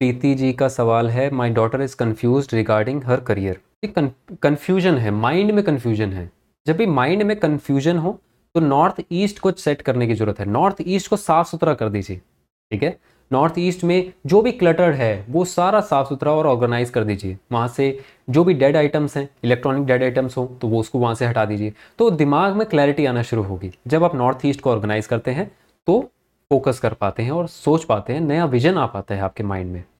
प्रीति जी का सवाल है my daughter is confused regarding her career confusion है माइंड में कन्फ्यूज़न है। जब भी माइंड में कन्फ्यूज़न हो तो नॉर्थ ईस्ट को सेट करने की ज़रूरत है। नॉर्थ ईस्ट को साफ़ सुथरा कर दीजिए, ठीक है? नॉर्थ ईस्ट में जो भी क्लटर्ड है, वो सारा साफ़ सुथरा और ऑर्गेनाइज कर दीजिए। वहाँ से जो भी डेड आइटम्स हैं इलेक्ट्रॉनिक डेड आइटम्स हो तो वो उसको वहाँ से हटा दीजिए। तो दिमाग में क्लैरिटी आना शुरू होगी। जब आप नॉर्थ ईस्ट को ऑर्गेनाइज करते हैं तो फोकस कर पाते हैं और सोच पाते हैं, नया विजन आ पाता है आपके माइंड में।